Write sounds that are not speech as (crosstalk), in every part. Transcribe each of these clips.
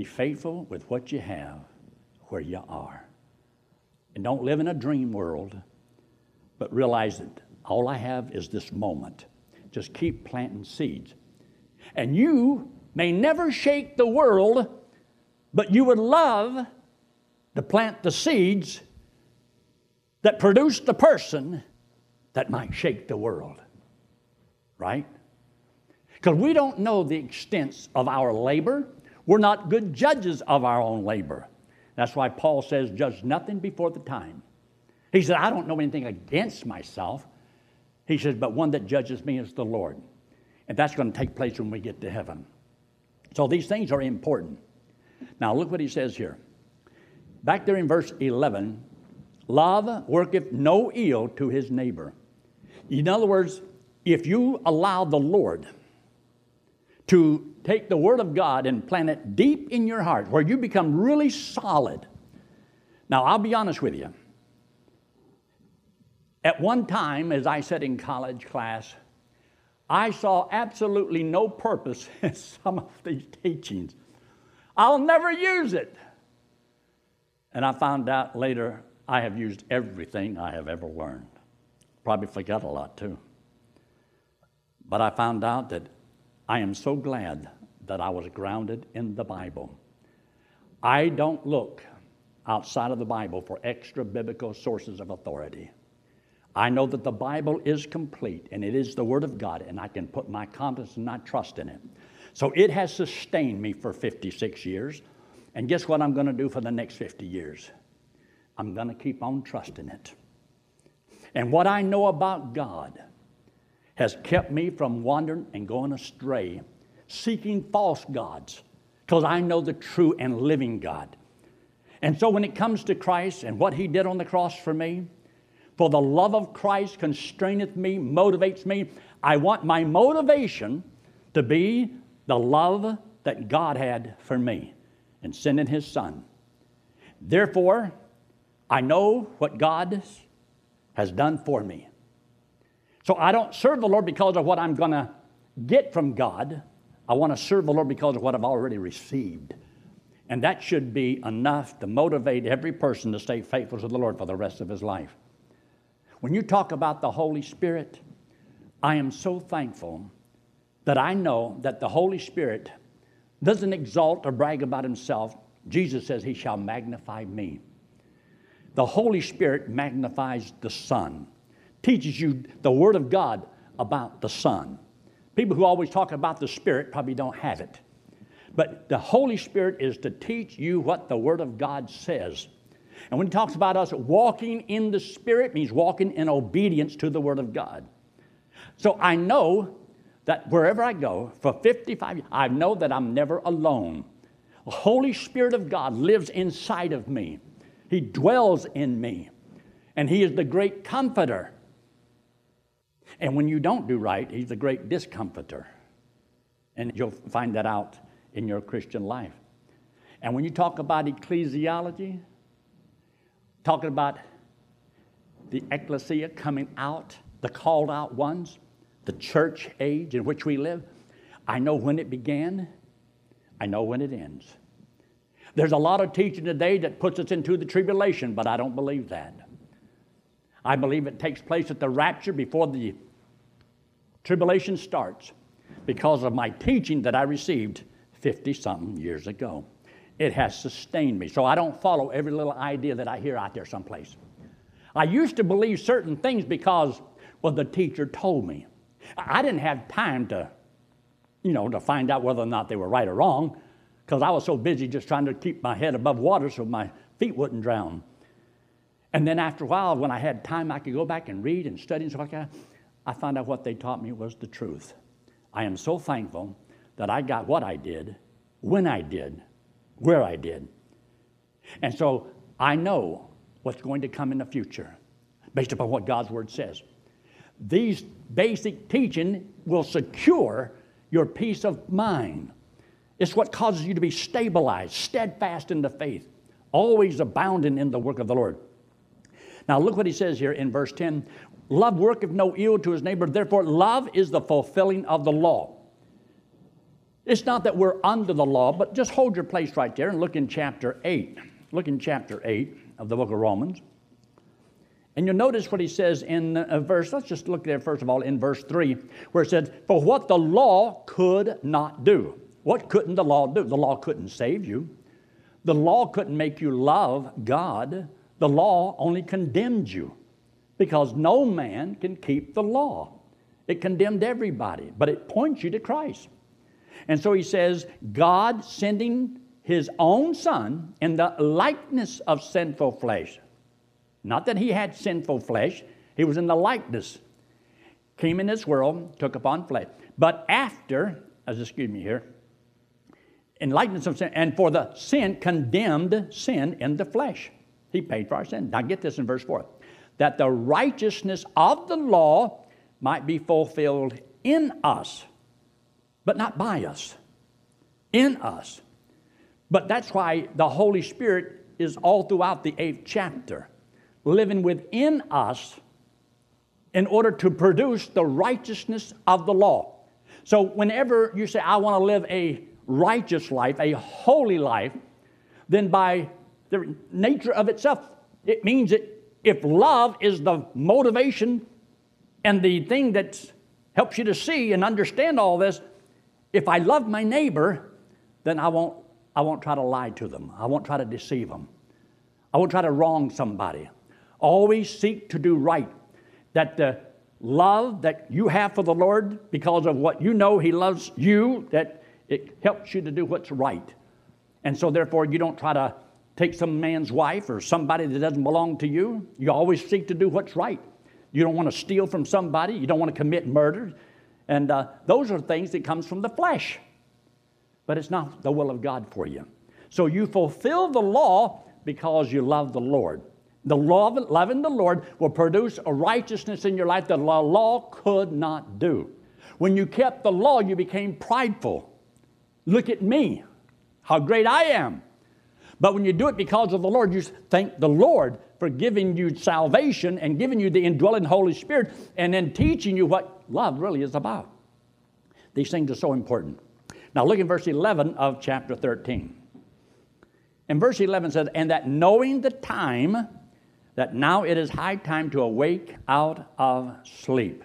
Be faithful with what you have where you are. And don't live in a dream world, but realize that all I have is this moment. Just keep planting seeds. And you may never shake the world, but you would love to plant the seeds that produce the person that might shake the world. Right? Because we don't know the extent of our labor. We're not good judges of our own labor. That's why Paul says, judge nothing before the time. He said, I don't know anything against myself. He says, but one that judges me is the Lord. And that's going to take place when we get to heaven. So these things are important. Now, look what he says here. Back there in verse 11 love worketh no ill to his neighbor. In other words, if you allow the Lord to take the Word of God and plant it deep in your heart where you become really solid. Now, I'll be honest with you. At one time, as I said in college class, I saw absolutely no purpose (laughs) in some of these teachings. I'll never use it. And I found out later I have used everything I have ever learned. Probably forgot a lot too. But I found out that I am so glad that I was grounded in the Bible. I don't look outside of the Bible for extra biblical sources of authority. I know that the Bible is complete and it is the Word of God, and I can put my confidence and my trust in it. So it has sustained me for 56 years. And guess what I'm going to do for the next 50 years? I'm going to keep on trusting it. And what I know about God has kept me from wandering and going astray, seeking false gods, because I know the true and living God. And so when it comes to Christ and what He did on the cross for me, for the love of Christ constraineth me, motivates me. I want my motivation to be the love that God had for me in sending His Son. Therefore, I know what God has done for me. So I don't serve the Lord because of what I'm going to get from God. I want to serve the Lord because of what I've already received. And that should be enough to motivate every person to stay faithful to the Lord for the rest of his life. When you talk about the Holy Spirit, I am so thankful that I know that the Holy Spirit doesn't exalt or brag about himself. Jesus says, He shall magnify me. The Holy Spirit magnifies the Son, teaches you the Word of God about the Son. People who always talk about the Spirit probably don't have it. But the Holy Spirit is to teach you what the Word of God says. And when he talks about us walking in the Spirit, means walking in obedience to the Word of God. So I know that wherever I go for 55 years, I know that I'm never alone. The Holy Spirit of God lives inside of me, He dwells in me, and He is the great comforter. And when you don't do right, He's the great discomforter. And you'll find that out in your Christian life. And when you talk about ecclesiology, talking about the ecclesia coming out, the called out ones, the church age in which we live. I know when it began, I know when it ends. There's a lot of teaching today that puts us into the tribulation, but I don't believe that. I believe it takes place at the rapture before the tribulation starts because of my teaching that I received 50 something years ago it has sustained me. So I don't follow every little idea that I hear out there someplace. I used to believe certain things because, well, the teacher told me. I didn't have time to, you know, to find out whether or not they were right or wrong because I was so busy just trying to keep my head above water so my feet wouldn't drown. And then after a while, when I had time, I could go back and read and study and stuff like that. I found out what they taught me was the truth. I am so thankful that I got what I did when I did where I did. And so I know what's going to come in the future based upon what God's Word says. These basic teaching will secure your peace of mind. It's what causes you to be stabilized, steadfast in the faith, always abounding in the work of the Lord. Now, look what he says here in verse 10 Love worketh no ill to his neighbor, therefore, love is the fulfilling of the law. It's not that we're under the law, but just hold your place right there and look in chapter 8. Look in chapter 8 of the book of Romans. And you'll notice what he says in a verse, let's just look there first of all in verse 3, where it says, For what the law could not do. What couldn't the law do? The law couldn't save you. The law couldn't make you love God. The law only condemned you because no man can keep the law. It condemned everybody, but it points you to Christ. And so he says, God sending his own son in the likeness of sinful flesh. Not that he had sinful flesh, he was in the likeness. Came in this world, took upon flesh. But after, as excuse me here, in likeness of sin, and for the sin, condemned sin in the flesh. He paid for our sin. Now get this in verse 4 that the righteousness of the law might be fulfilled in us, but not by us. In us. But that's why the Holy Spirit is all throughout the eighth chapter, living within us in order to produce the righteousness of the law. So, whenever you say, I want to live a righteous life, a holy life, then by the nature of itself, it means that if love is the motivation and the thing that helps you to see and understand all this, if I love my neighbor, then I won't, I won't try to lie to them. I won't try to deceive them. I won't try to wrong somebody. Always seek to do right. That the love that you have for the Lord, because of what you know He loves you, that it helps you to do what's right. And so, therefore, you don't try to take some man's wife or somebody that doesn't belong to you. You always seek to do what's right. You don't want to steal from somebody. You don't want to commit murder. And uh, those are things that comes from the flesh. But it's not the will of God for you. So you fulfill the law because you love the Lord. The love, of loving the Lord will produce a righteousness in your life that the law could not do. When you kept the law, you became prideful. Look at me, how great I am. But when you do it because of the Lord, you thank the Lord for giving you salvation and giving you the indwelling Holy Spirit and then teaching you what love really is about. These things are so important. Now look in verse 11 of chapter 13. And verse 11 says, And that knowing the time, that now it is high time to awake out of sleep.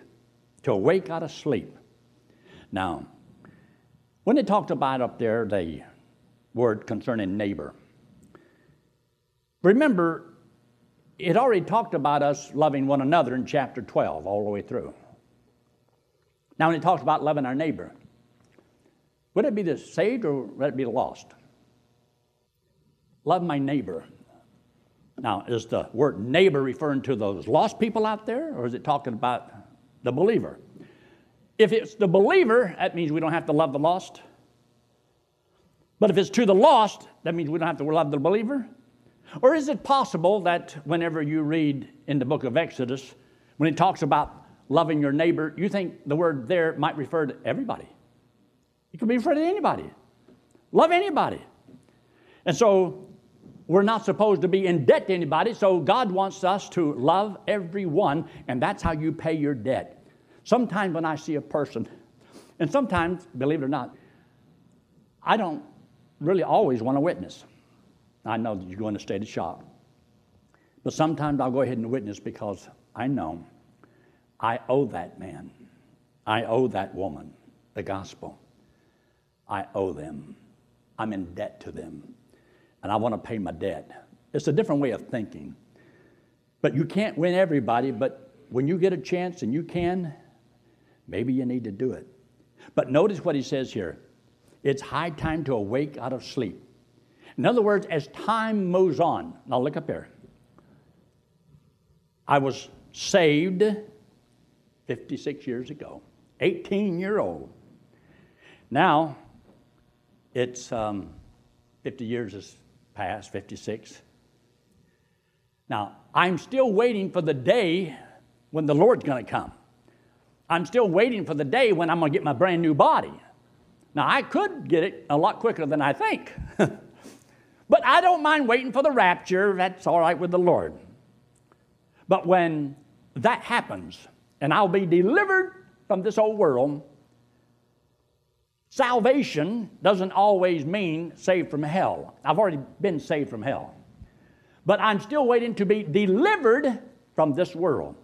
To awake out of sleep. Now, when they talked about up there the word concerning neighbor, Remember, it already talked about us loving one another in chapter 12, all the way through. Now, when it talks about loving our neighbor, would it be the saved or would it be the lost? Love my neighbor. Now, is the word neighbor referring to those lost people out there, or is it talking about the believer? If it's the believer, that means we don't have to love the lost. But if it's to the lost, that means we don't have to love the believer. Or is it possible that whenever you read in the book of Exodus, when it talks about loving your neighbor, you think the word there might refer to everybody? It could be referred to anybody. Love anybody. And so we're not supposed to be in debt to anybody, so God wants us to love everyone, and that's how you pay your debt. Sometimes when I see a person, and sometimes, believe it or not, I don't really always want to witness. I know that you're going to stay to shock. But sometimes I'll go ahead and witness because I know I owe that man, I owe that woman the gospel. I owe them. I'm in debt to them. And I want to pay my debt. It's a different way of thinking. But you can't win everybody, but when you get a chance and you can, maybe you need to do it. But notice what he says here it's high time to awake out of sleep. In other words, as time moves on, now look up here. I was saved 56 years ago, 18 year old. Now, it's um, 50 years has passed, 56. Now, I'm still waiting for the day when the Lord's going to come. I'm still waiting for the day when I'm going to get my brand new body. Now, I could get it a lot quicker than I think. (laughs) But I don't mind waiting for the rapture. That's all right with the Lord. But when that happens, and I'll be delivered from this old world, salvation doesn't always mean saved from hell. I've already been saved from hell. But I'm still waiting to be delivered from this world,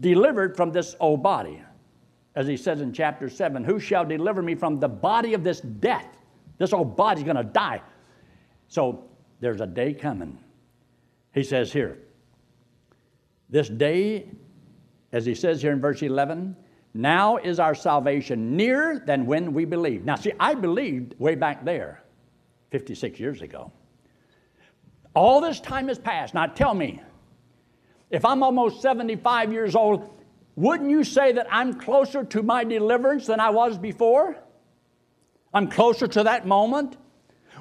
delivered from this old body. As he says in chapter 7, who shall deliver me from the body of this death? This old body's going to die. So there's a day coming. He says here, this day, as he says here in verse 11, now is our salvation nearer than when we believed. Now, see, I believed way back there, 56 years ago. All this time has passed. Now, tell me, if I'm almost 75 years old, wouldn't you say that I'm closer to my deliverance than I was before? I'm closer to that moment.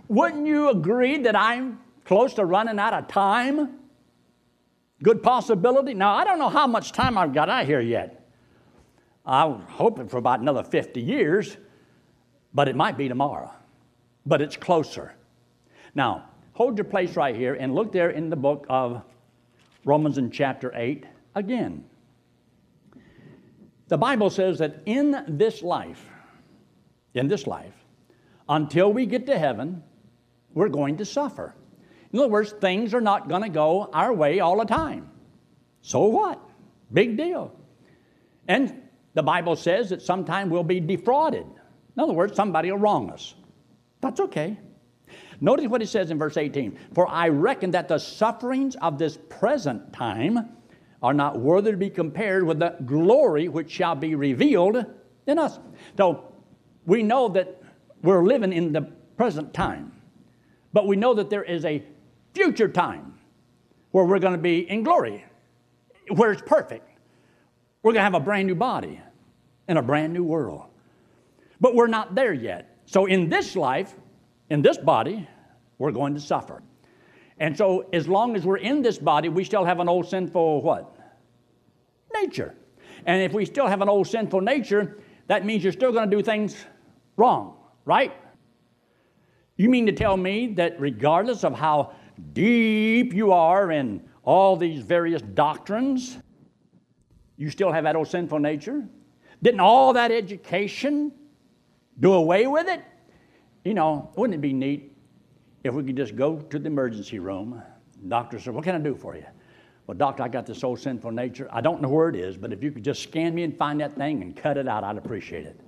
Wouldn't you agree that I'm close to running out of time? Good possibility. Now, I don't know how much time I've got out here yet. I'm hoping for about another 50 years, but it might be tomorrow. But it's closer. Now, hold your place right here and look there in the book of Romans in chapter 8 again. The Bible says that in this life, in this life, until we get to heaven, we're going to suffer. In other words, things are not going to go our way all the time. So what? Big deal. And the Bible says that sometime we'll be defrauded. In other words, somebody will wrong us. That's okay. Notice what it says in verse 18 For I reckon that the sufferings of this present time are not worthy to be compared with the glory which shall be revealed in us. So we know that we're living in the present time, but we know that there is a future time where we're going to be in glory, where it's perfect. We're going to have a brand new body in a brand new world. But we're not there yet. So in this life, in this body, we're going to suffer. And so as long as we're in this body, we still have an old sinful what? Nature. And if we still have an old sinful nature, that means you're still going to do things wrong, right? You mean to tell me that regardless of how deep you are in all these various doctrines, you still have that old sinful nature? Didn't all that education do away with it? You know, wouldn't it be neat if we could just go to the emergency room? Doctor said, What can I do for you? Well, doctor, I got this old sinful nature. I don't know where it is, but if you could just scan me and find that thing and cut it out, I'd appreciate it.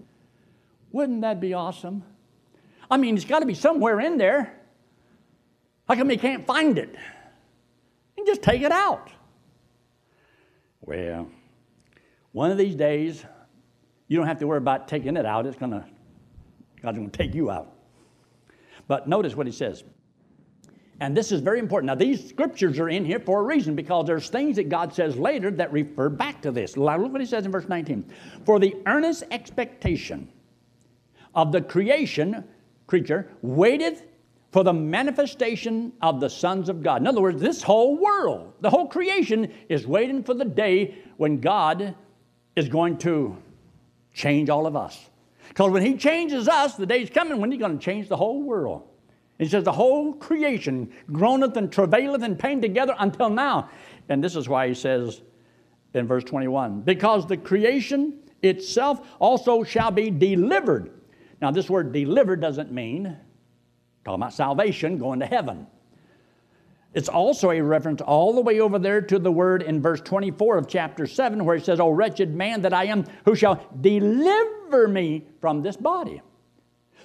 Wouldn't that be awesome? I mean, it's got to be somewhere in there. How come he can't find it? And just take it out. Well, one of these days, you don't have to worry about taking it out. It's to, God's to take you out. But notice what he says. And this is very important. Now, these scriptures are in here for a reason because there's things that God says later that refer back to this. Look what he says in verse 19. For the earnest expectation of the creation, creature, waiteth for the manifestation of the sons of God. In other words, this whole world, the whole creation is waiting for the day when God is going to change all of us. Because when He changes us, the day's coming when He's going to change the whole world. He says, The whole creation groaneth and travaileth in pain together until now. And this is why He says in verse 21 Because the creation itself also shall be delivered. Now, this word delivered doesn't mean talking about salvation, going to heaven. It's also a reference all the way over there to the word in verse 24 of chapter 7 where it says, O wretched man that I am, who shall deliver me from this body.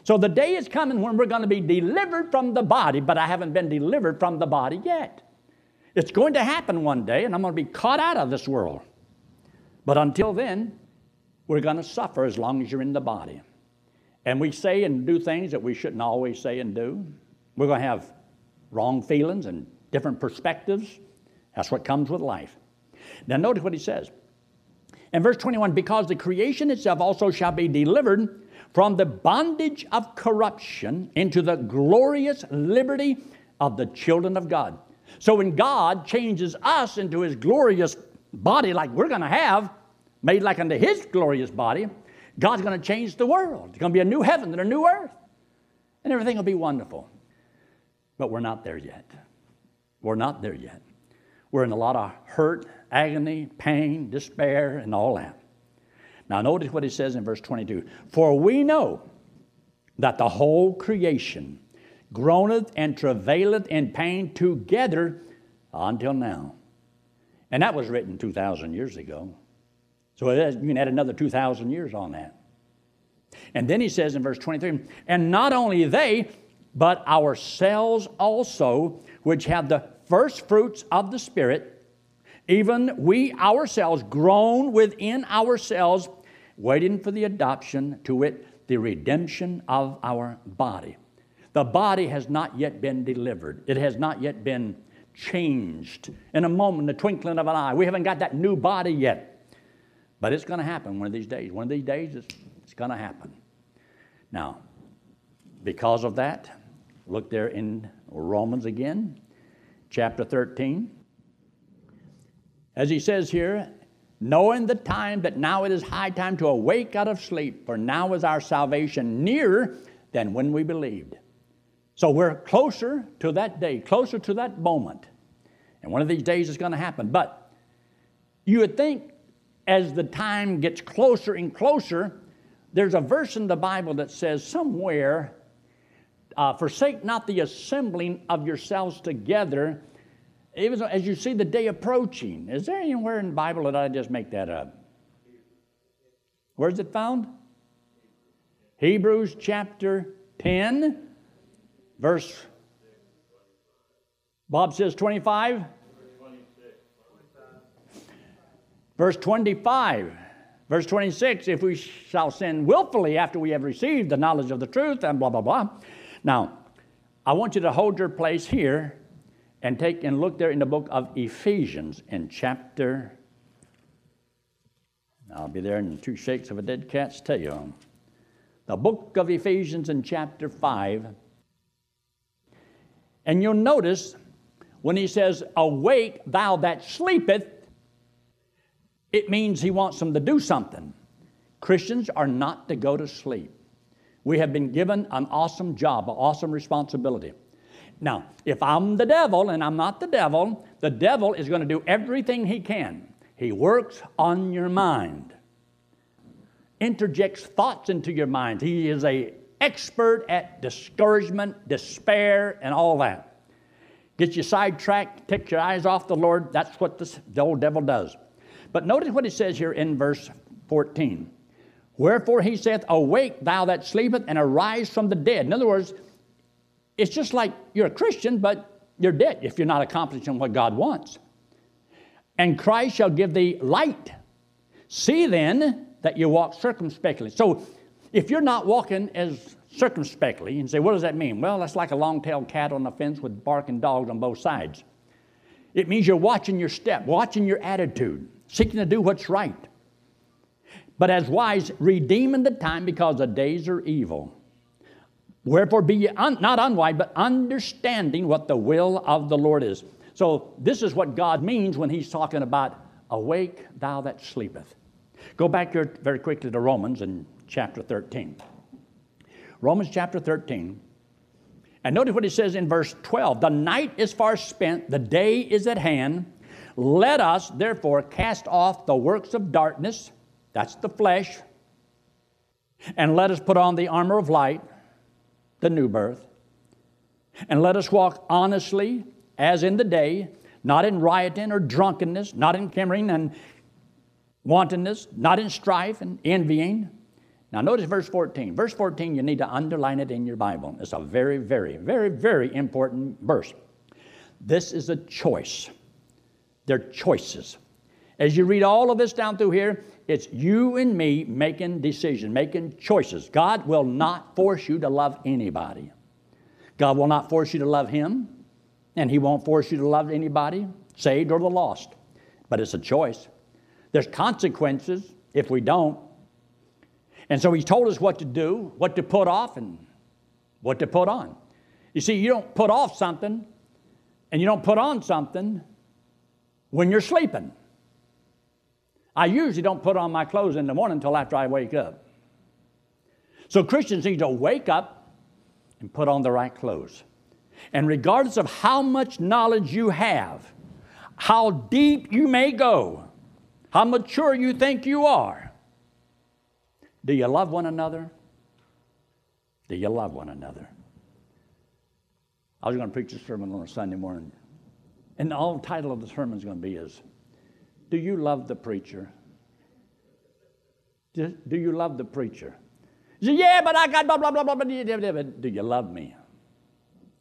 So the day is coming when we're going to be delivered from the body, but I haven't been delivered from the body yet. It's going to happen one day, and I'm going to be caught out of this world. But until then, we're going to suffer as long as you're in the body. And we say and do things that we shouldn't always say and do. We're going to have wrong feelings and different perspectives. That's what comes with life. Now, notice what he says. In verse 21 because the creation itself also shall be delivered from the bondage of corruption into the glorious liberty of the children of God. So when God changes us into his glorious body, like we're going to have, made like unto his glorious body, God's going to change the world. It's going to be a new heaven and a new earth. And everything will be wonderful. But we're not there yet. We're not there yet. We're in a lot of hurt, agony, pain, despair, and all that. Now, notice what he says in verse 22 For we know that the whole creation groaneth and travaileth in pain together until now. And that was written 2,000 years ago. So you can add another 2,000 years on that. And then he says in verse 23 And not only they, but ourselves also, which have the first fruits of the Spirit, even we ourselves groan within ourselves, waiting for the adoption to it, the redemption of our body. The body has not yet been delivered, it has not yet been changed in a moment, the twinkling of an eye. We haven't got that new body yet. But it's going to happen one of these days. One of these days, it's, it's going to happen. Now, because of that, look there in Romans again, chapter 13. As he says here, knowing the time that now it is high time to awake out of sleep, for now is our salvation nearer than when we believed. So we're closer to that day, closer to that moment. And one of these days is going to happen. But you would think as the time gets closer and closer, there's a verse in the Bible that says somewhere, uh, forsake not the assembling of yourselves together, even as you see the day approaching. Is there anywhere in the Bible that I just make that up? Where's it found? Hebrews chapter 10, verse. Bob says 25. Verse 25. Verse 26 if we shall sin willfully after we have received the knowledge of the truth, and blah, blah, blah. Now, I want you to hold your place here and take and look there in the book of Ephesians in chapter. I'll be there in two shakes of a dead cat's tail. The book of Ephesians in chapter 5. And you'll notice when he says, Awake, thou that sleepeth, it means he wants them to do something. Christians are not to go to sleep. We have been given an awesome job, an awesome responsibility. Now, if I'm the devil and I'm not the devil, the devil is going to do everything he can. He works on your mind, interjects thoughts into your mind. He is a expert at discouragement, despair, and all that. Gets you sidetracked, takes your eyes off the Lord. That's what this, the old devil does. But notice what he says here in verse 14. Wherefore he saith, Awake, thou that sleepeth, and arise from the dead. In other words, it's just like you're a Christian, but you're dead if you're not accomplishing what God wants. And Christ shall give thee light. See then that you walk circumspectly. So if you're not walking as circumspectly, and say, what does that mean? Well, that's like a long tailed cat on the fence with barking dogs on both sides. It means you're watching your step, watching your attitude seeking to do what's right. But as wise, redeeming the time because the days are evil. Wherefore be ye un- not unwise, but understanding what the will of the Lord is. So this is what God means when he's talking about awake thou that sleepeth. Go back here very quickly to Romans in chapter 13. Romans chapter 13. And notice what he says in verse 12 The night is far spent, the day is at hand. Let us, therefore, cast off the works of darkness, that's the flesh, and let us put on the armor of light, the new birth, and let us walk honestly as in the day, not in rioting or drunkenness, not in chambering and wantonness, not in strife and envying. Now, notice verse 14. Verse 14, you need to underline it in your Bible. It's a very, very, very, very important verse. This is a choice. They're choices. As you read all of this down through here, it's you and me making decisions, making choices. God will not force you to love anybody. God will not force you to love Him, and He won't force you to love anybody, saved or the lost. But it's a choice. There's consequences if we don't. And so He told us what to do, what to put off, and what to put on. You see, you don't put off something and you don't put on something when you're sleeping. I usually don't put on my clothes in the morning until after I wake up. So Christians need to wake up and put on the right clothes. And regardless of how much knowledge you have, how deep you may go, how mature you think you are, do you love one another? Do you love one another? I was going to preach a sermon on a Sunday morning, and the whole title of the sermon is going to be is, Do you love the preacher? Do, do you love the preacher? Say, yeah, but I got blah, blah, blah, blah, blah. Do you love me?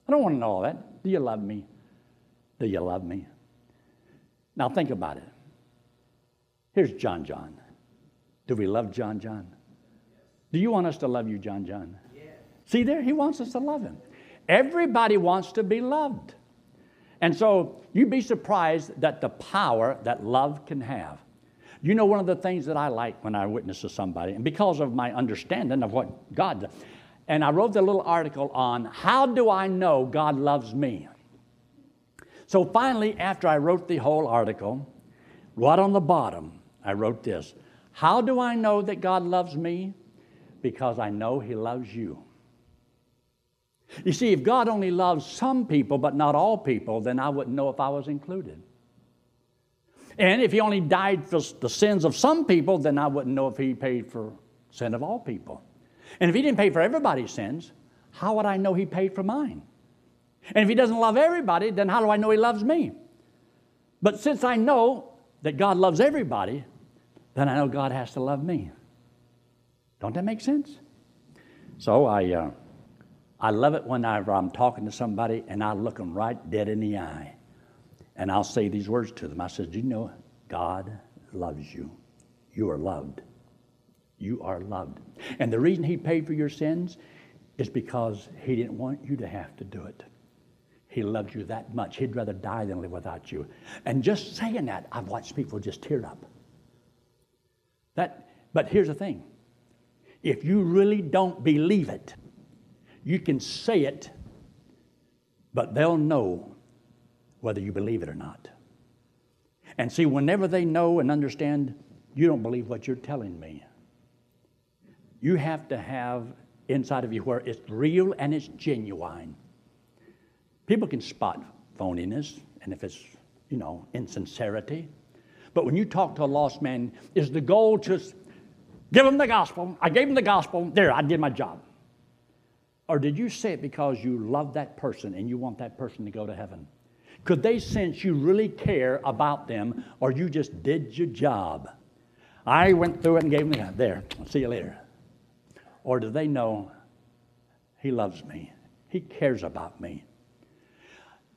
I don't want to know all that. Do you love me? Do you love me? Now think about it. Here's John John. Do we love John John? Do you want us to love you, John John? Yes. See there, he wants us to love him. Everybody wants to be loved. And so you'd be surprised that the power that love can have. You know, one of the things that I like when I witness to somebody, and because of my understanding of what God does, and I wrote a little article on how do I know God loves me? So finally, after I wrote the whole article, right on the bottom, I wrote this How do I know that God loves me? Because I know He loves you. You see, if God only loves some people but not all people, then I wouldn't know if I was included. And if He only died for the sins of some people, then I wouldn't know if He paid for sin of all people. And if He didn't pay for everybody's sins, how would I know He paid for mine? And if He doesn't love everybody, then how do I know He loves me? But since I know that God loves everybody, then I know God has to love me. Don't that make sense? So I. Uh, I love it whenever I'm talking to somebody and I look them right dead in the eye and I'll say these words to them. I said, you know God loves you? You are loved. You are loved. And the reason He paid for your sins is because He didn't want you to have to do it. He loved you that much. He'd rather die than live without you. And just saying that, I've watched people just tear up. That, but here's the thing if you really don't believe it, you can say it, but they'll know whether you believe it or not. And see, whenever they know and understand, you don't believe what you're telling me. You have to have inside of you where it's real and it's genuine. People can spot phoniness, and if it's, you know, insincerity. But when you talk to a lost man, is the goal just give him the gospel? I gave him the gospel. There, I did my job. Or did you say it because you love that person and you want that person to go to heaven? Could they sense you really care about them or you just did your job? I went through it and gave them that. There, see you later. Or do they know he loves me? He cares about me.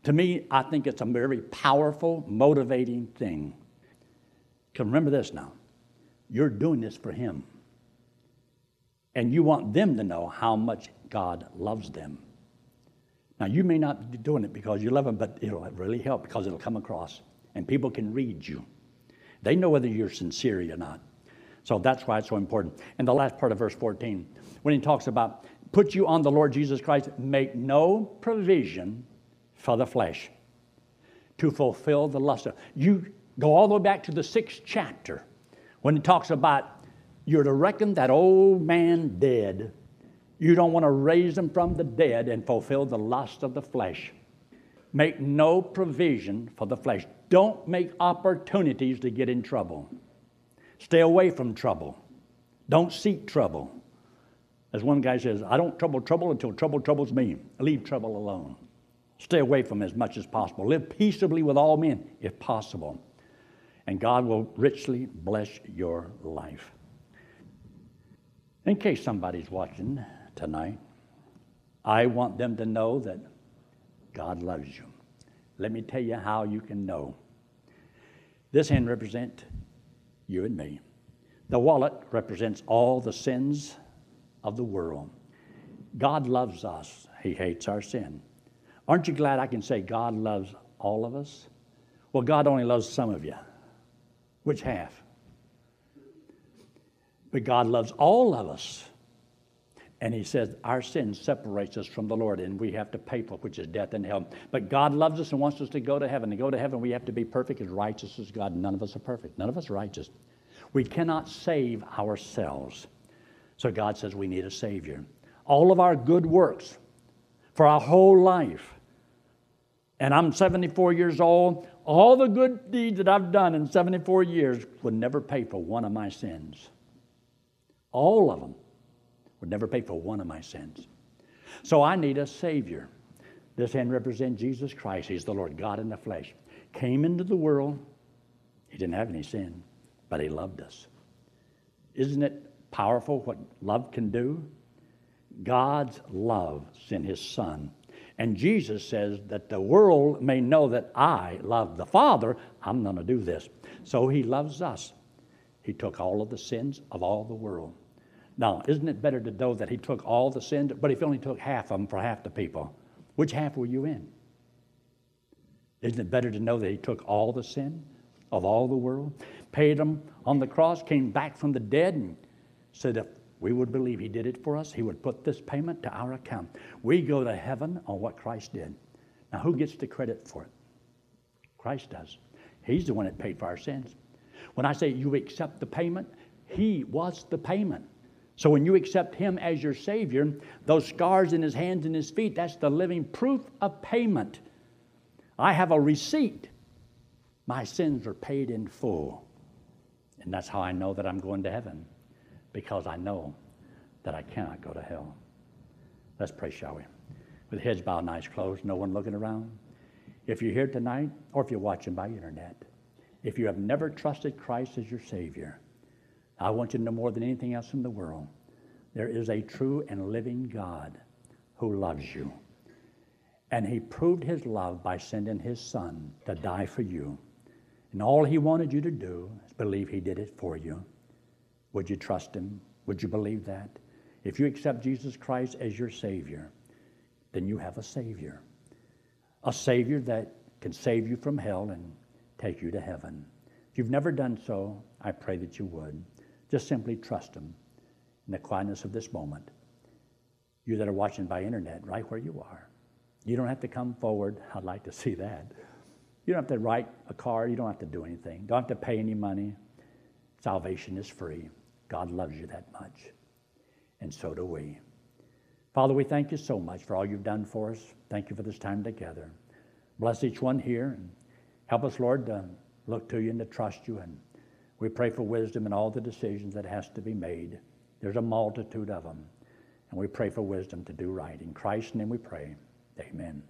To me, I think it's a very powerful, motivating thing. Because remember this now you're doing this for him. And you want them to know how much God loves them. Now, you may not be doing it because you love them, but it'll really help because it'll come across and people can read you. They know whether you're sincere or not. So that's why it's so important. And the last part of verse 14, when he talks about put you on the Lord Jesus Christ, make no provision for the flesh to fulfill the lust of. You go all the way back to the sixth chapter when it talks about you're to reckon that old man dead you don't want to raise them from the dead and fulfill the lust of the flesh. Make no provision for the flesh. Don't make opportunities to get in trouble. Stay away from trouble. Don't seek trouble. As one guy says, I don't trouble trouble until trouble troubles me. Leave trouble alone. Stay away from as much as possible. Live peaceably with all men if possible. And God will richly bless your life. In case somebody's watching, tonight. I want them to know that God loves you. Let me tell you how you can know. This hand represents you and me. The wallet represents all the sins of the world. God loves us, He hates our sin. Aren't you glad I can say God loves all of us? Well, God only loves some of you. Which half? But God loves all of us. And he says, Our sin separates us from the Lord, and we have to pay for which is death and hell. But God loves us and wants us to go to heaven. To go to heaven, we have to be perfect, as righteous as God. None of us are perfect. None of us are righteous. We cannot save ourselves. So God says we need a Savior. All of our good works for our whole life, and I'm 74 years old, all the good deeds that I've done in 74 years would never pay for one of my sins. All of them would never pay for one of my sins. So I need a Savior. This hand represents Jesus Christ. He's the Lord God in the flesh. Came into the world. He didn't have any sin, but He loved us. Isn't it powerful what love can do? God's love sent His Son. And Jesus says that the world may know that I love the Father. I'm going to do this. So He loves us. He took all of the sins of all the world. Now, isn't it better to know that He took all the sins, but if He only took half of them for half the people? Which half were you in? Isn't it better to know that He took all the sin of all the world, paid them on the cross, came back from the dead, and said if we would believe He did it for us, He would put this payment to our account. We go to heaven on what Christ did. Now, who gets the credit for it? Christ does. He's the one that paid for our sins. When I say you accept the payment, He was the payment. So when you accept Him as your Savior, those scars in His hands and His feet, that's the living proof of payment. I have a receipt. My sins are paid in full. And that's how I know that I'm going to heaven, because I know that I cannot go to hell. Let's pray, shall we? With heads bowed and eyes closed, no one looking around. If you're here tonight, or if you're watching by internet, if you have never trusted Christ as your Savior, I want you to know more than anything else in the world there is a true and living God who loves you. And He proved His love by sending His Son to die for you. And all He wanted you to do is believe He did it for you. Would you trust Him? Would you believe that? If you accept Jesus Christ as your Savior, then you have a Savior. A Savior that can save you from hell and take you to heaven. If you've never done so, I pray that you would. Just simply trust Him in the quietness of this moment. You that are watching by internet, right where you are. You don't have to come forward. I'd like to (laughs) see that. You don't have to write a card. You don't have to do anything. Don't have to pay any money. Salvation is free. God loves you that much. And so do we. Father, we thank you so much for all you've done for us. Thank you for this time together. Bless each one here and help us, Lord, to look to you and to trust you and we pray for wisdom in all the decisions that has to be made. There's a multitude of them. And we pray for wisdom to do right. In Christ's name we pray. Amen.